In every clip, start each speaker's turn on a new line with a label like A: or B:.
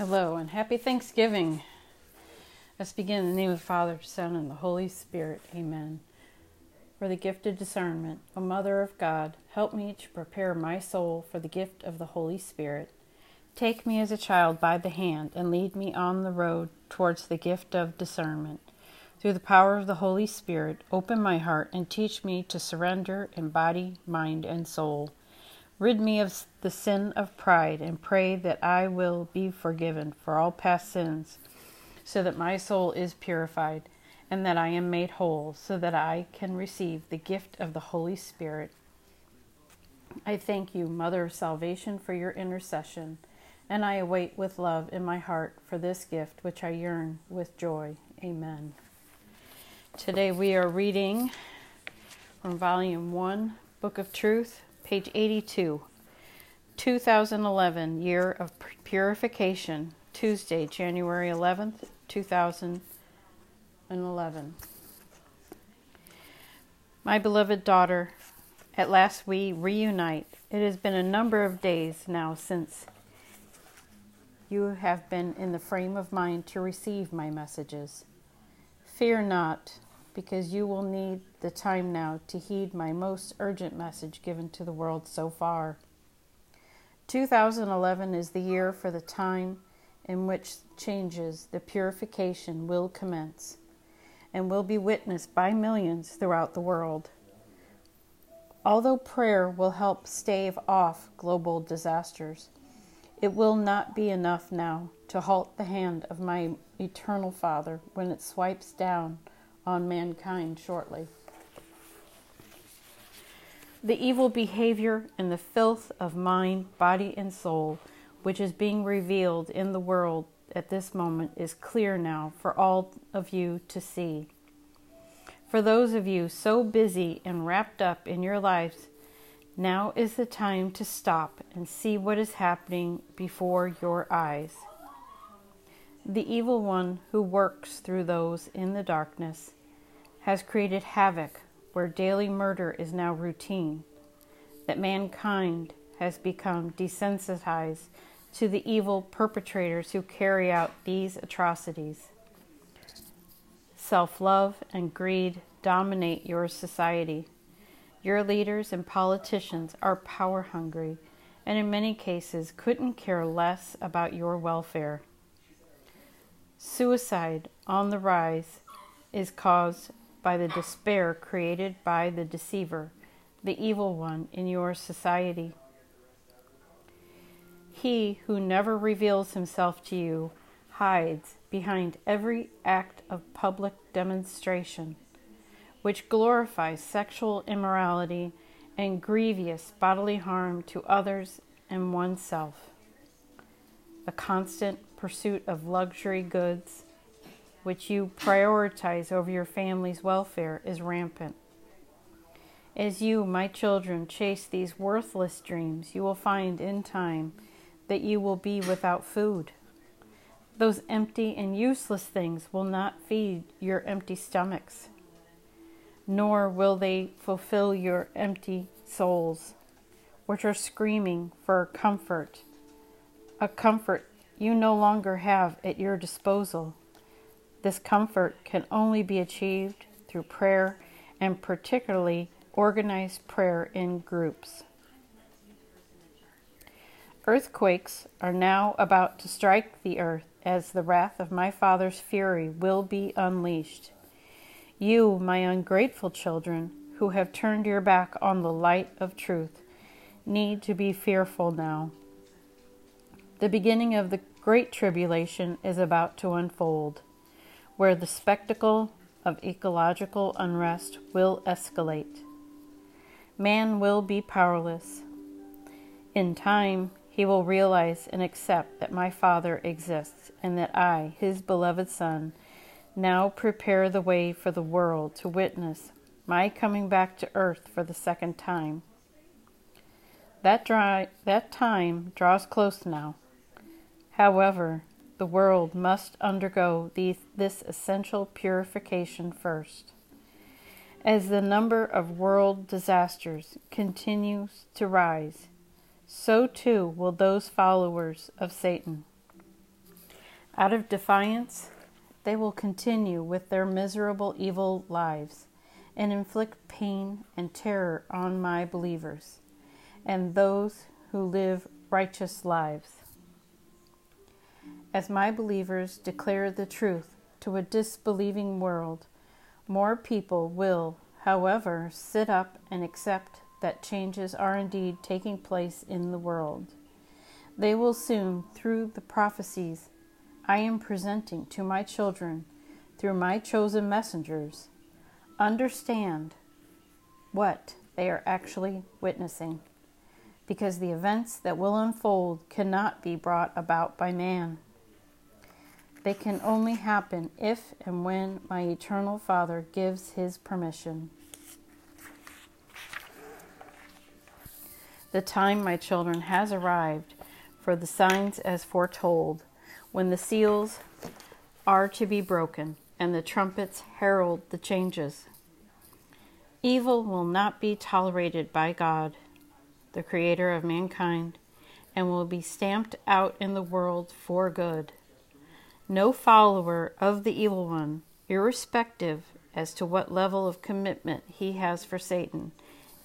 A: Hello and happy Thanksgiving. Let's begin in the name of the Father, Son, and the Holy Spirit. Amen. For the gift of discernment, O Mother of God, help me to prepare my soul for the gift of the Holy Spirit. Take me as a child by the hand and lead me on the road towards the gift of discernment. Through the power of the Holy Spirit, open my heart and teach me to surrender in body, mind, and soul. Rid me of the sin of pride and pray that I will be forgiven for all past sins, so that my soul is purified and that I am made whole, so that I can receive the gift of the Holy Spirit. I thank you, Mother of Salvation, for your intercession, and I await with love in my heart for this gift which I yearn with joy. Amen. Today we are reading from Volume 1, Book of Truth, page 82, 2011, Year of Purification, Tuesday, January 11th, 2011. My beloved daughter, at last we reunite. It has been a number of days now since you have been in the frame of mind to receive my messages. Fear not, because you will need the time now to heed my most urgent message given to the world so far. 2011 is the year for the time in which changes, the purification will commence and will be witnessed by millions throughout the world. Although prayer will help stave off global disasters, it will not be enough now to halt the hand of my eternal Father when it swipes down on mankind shortly. The evil behavior and the filth of mind, body, and soul, which is being revealed in the world at this moment, is clear now for all of you to see. For those of you so busy and wrapped up in your lives, now is the time to stop and see what is happening before your eyes. The evil one who works through those in the darkness has created havoc where daily murder is now routine, that mankind has become desensitized to the evil perpetrators who carry out these atrocities. Self love and greed dominate your society. Your leaders and politicians are power hungry and, in many cases, couldn't care less about your welfare. Suicide on the rise is caused by the despair created by the deceiver, the evil one in your society. He who never reveals himself to you hides behind every act of public demonstration, which glorifies sexual immorality and grievous bodily harm to others and oneself. The constant pursuit of luxury goods which you prioritize over your family's welfare, is rampant. As you, my children, chase these worthless dreams, you will find in time that you will be without food. Those empty and useless things will not feed your empty stomachs, nor will they fulfill your empty souls, which are screaming for comfort, a comfort you no longer have at your disposal. This comfort can only be achieved through prayer and particularly organized prayer in groups. Earthquakes are now about to strike the earth as the wrath of my Father's fury will be unleashed. You, my ungrateful children, who have turned your back on the light of truth, need to be fearful now. The beginning of the Great Tribulation is about to unfold where the spectacle of ecological unrest will escalate. Man will be powerless. In time, he will realize and accept that my Father exists and that I, his beloved Son, now prepare the way for the world to witness my coming back to earth for the second time. That, dry, that time draws close now. However, the world must undergo this essential purification first. As the number of world disasters continues to rise, so too will those followers of Satan. Out of defiance, they will continue with their miserable, evil lives and inflict pain and terror on my believers and those who live righteous lives. As my believers declare the truth to a disbelieving world, more people will, however, sit up and accept that changes are indeed taking place in the world. They will soon, through the prophecies I am presenting to my children through my chosen messengers, understand what they are actually witnessing, because the events that will unfold cannot be brought about by man. They can only happen if and when my eternal Father gives his permission. The time, my children, has arrived for the signs as foretold, when the seals are to be broken and the trumpets herald the changes. Evil will not be tolerated by God, the Creator of mankind, and will be stamped out in the world for good. No follower of the evil one, irrespective as to what level of commitment he has for Satan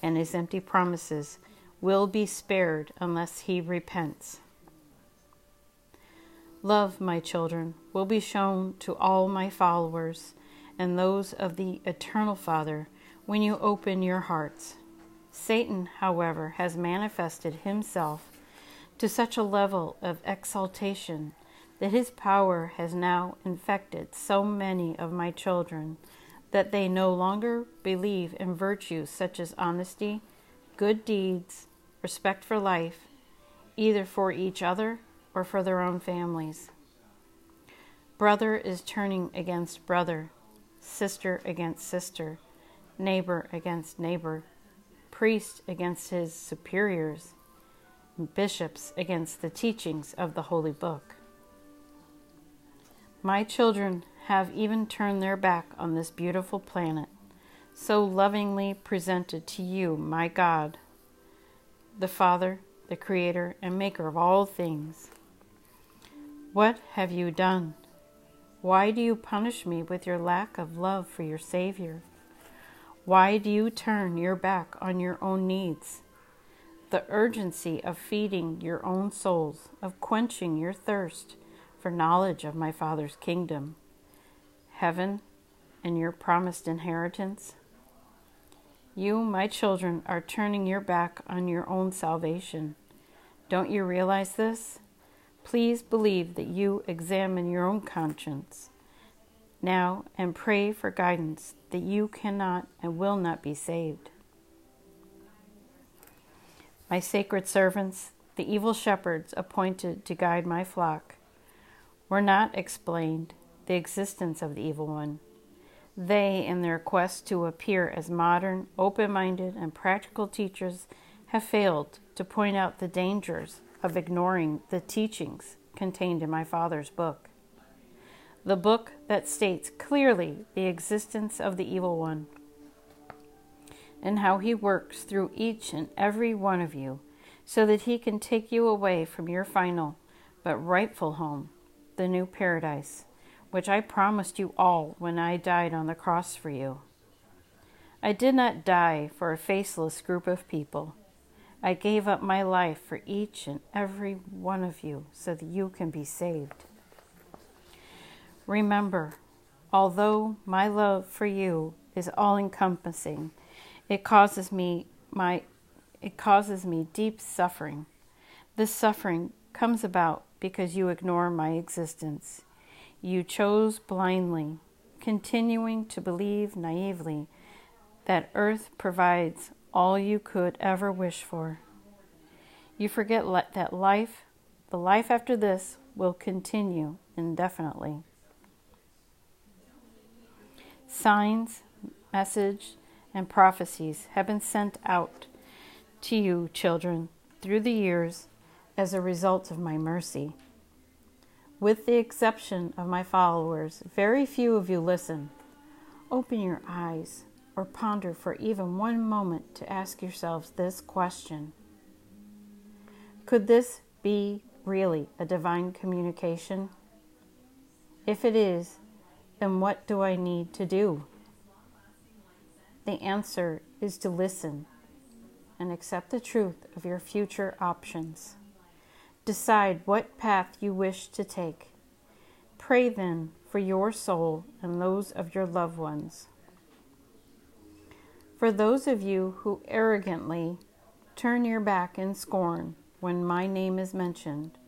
A: and his empty promises, will be spared unless he repents. Love, my children, will be shown to all my followers and those of the Eternal Father when you open your hearts. Satan, however, has manifested himself to such a level of exaltation that his power has now infected so many of my children that they no longer believe in virtues such as honesty, good deeds, respect for life, either for each other or for their own families. Brother is turning against brother, sister against sister, neighbor against neighbor, priest against his superiors, bishops against the teachings of the Holy Book. My children have even turned their back on this beautiful planet, so lovingly presented to you, my God, the Father, the Creator, and Maker of all things. What have you done? Why do you punish me with your lack of love for your Savior? Why do you turn your back on your own needs? The urgency of feeding your own souls, of quenching your thirst for knowledge of my Father's kingdom, heaven, and your promised inheritance? You, my children, are turning your back on your own salvation. Don't you realize this? Please believe that you examine your own conscience now and pray for guidance that you cannot and will not be saved. My sacred servants, the evil shepherds appointed to guide my flock, were not explained the existence of the evil one. They, in their quest to appear as modern, open minded, and practical teachers, have failed to point out the dangers of ignoring the teachings contained in my Father's book. The book that states clearly the existence of the evil one and how he works through each and every one of you so that he can take you away from your final but rightful home the new paradise, which I promised you all when I died on the cross for you. I did not die for a faceless group of people. I gave up my life for each and every one of you so that you can be saved. Remember, although my love for you is all encompassing, it causes me my it causes me deep suffering. This suffering comes about because you ignore my existence. You chose blindly, continuing to believe naively that earth provides all you could ever wish for. You forget that life, the life after this, will continue indefinitely. Signs, message, and prophecies have been sent out to you, children, through the years as a result of my mercy. With the exception of my followers, very few of you listen. Open your eyes or ponder for even one moment to ask yourselves this question Could this be really a divine communication? If it is, then what do I need to do? The answer is to listen and accept the truth of your future options. Decide what path you wish to take. Pray then for your soul and those of your loved ones. For those of you who arrogantly turn your back in scorn when my name is mentioned,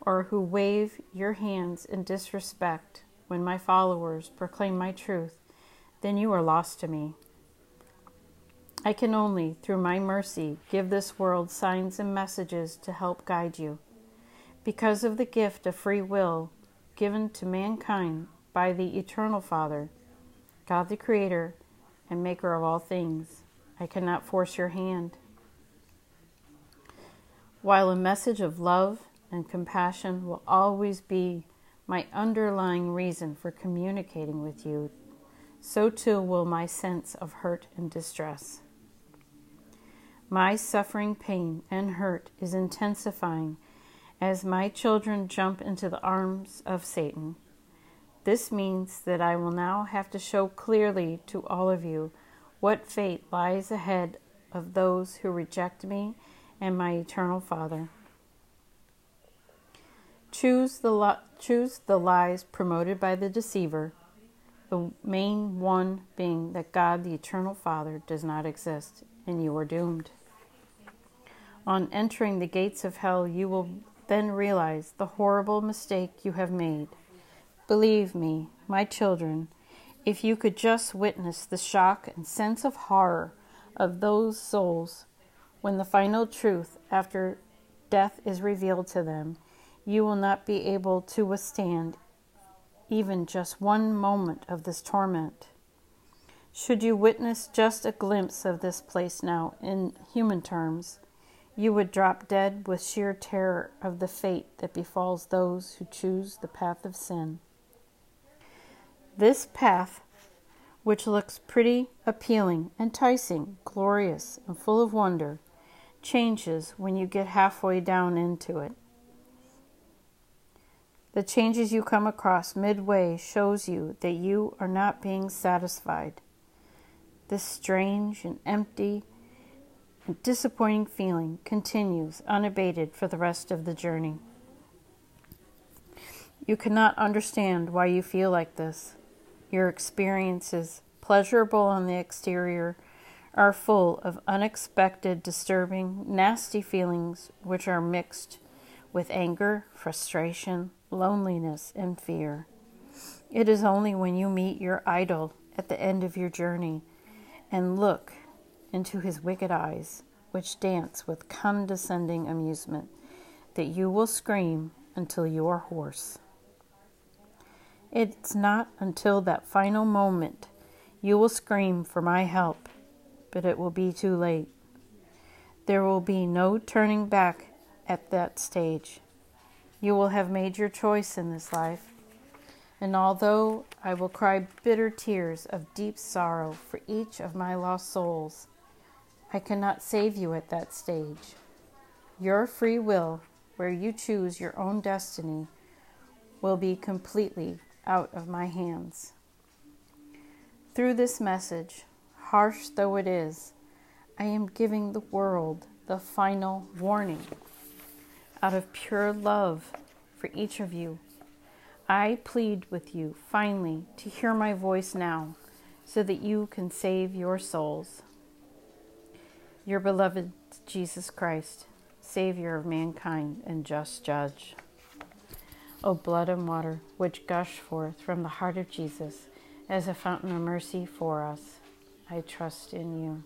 A: or who wave your hands in disrespect when my followers proclaim my truth, then you are lost to me. I can only, through my mercy, give this world signs and messages to help guide you. Because of the gift of free will given to mankind by the Eternal Father, God the Creator and Maker of all things, I cannot force your hand. While a message of love and compassion will always be my underlying reason for communicating with you, so too will my sense of hurt and distress. My suffering, pain, and hurt is intensifying as my children jump into the arms of Satan. This means that I will now have to show clearly to all of you what fate lies ahead of those who reject me and my eternal Father. Choose the, li- choose the lies promoted by the deceiver, the main one being that God, the eternal Father, does not exist, and you are doomed. On entering the gates of hell, you will then realize the horrible mistake you have made. Believe me, my children, if you could just witness the shock and sense of horror of those souls when the final truth after death is revealed to them, you will not be able to withstand even just one moment of this torment. Should you witness just a glimpse of this place now in human terms, you would drop dead with sheer terror of the fate that befalls those who choose the path of sin. This path, which looks pretty, appealing, enticing, glorious, and full of wonder, changes when you get halfway down into it. The changes you come across midway shows you that you are not being satisfied. This strange and empty disappointing feeling continues unabated for the rest of the journey. You cannot understand why you feel like this. Your experiences, pleasurable on the exterior, are full of unexpected, disturbing, nasty feelings which are mixed with anger, frustration, loneliness, and fear. It is only when you meet your idol at the end of your journey and look into his wicked eyes, which dance with condescending amusement, that you will scream until you are hoarse. It's not until that final moment you will scream for my help, but it will be too late. There will be no turning back at that stage. You will have made your choice in this life. And although I will cry bitter tears of deep sorrow for each of my lost souls, I cannot save you at that stage. Your free will, where you choose your own destiny, will be completely out of my hands. Through this message, harsh though it is, I am giving the world the final warning out of pure love for each of you. I plead with you finally to hear my voice now so that you can save your souls. Your beloved Jesus Christ, Savior of mankind and just judge. O blood and water which gush forth from the heart of Jesus as a fountain of mercy for us, I trust in you.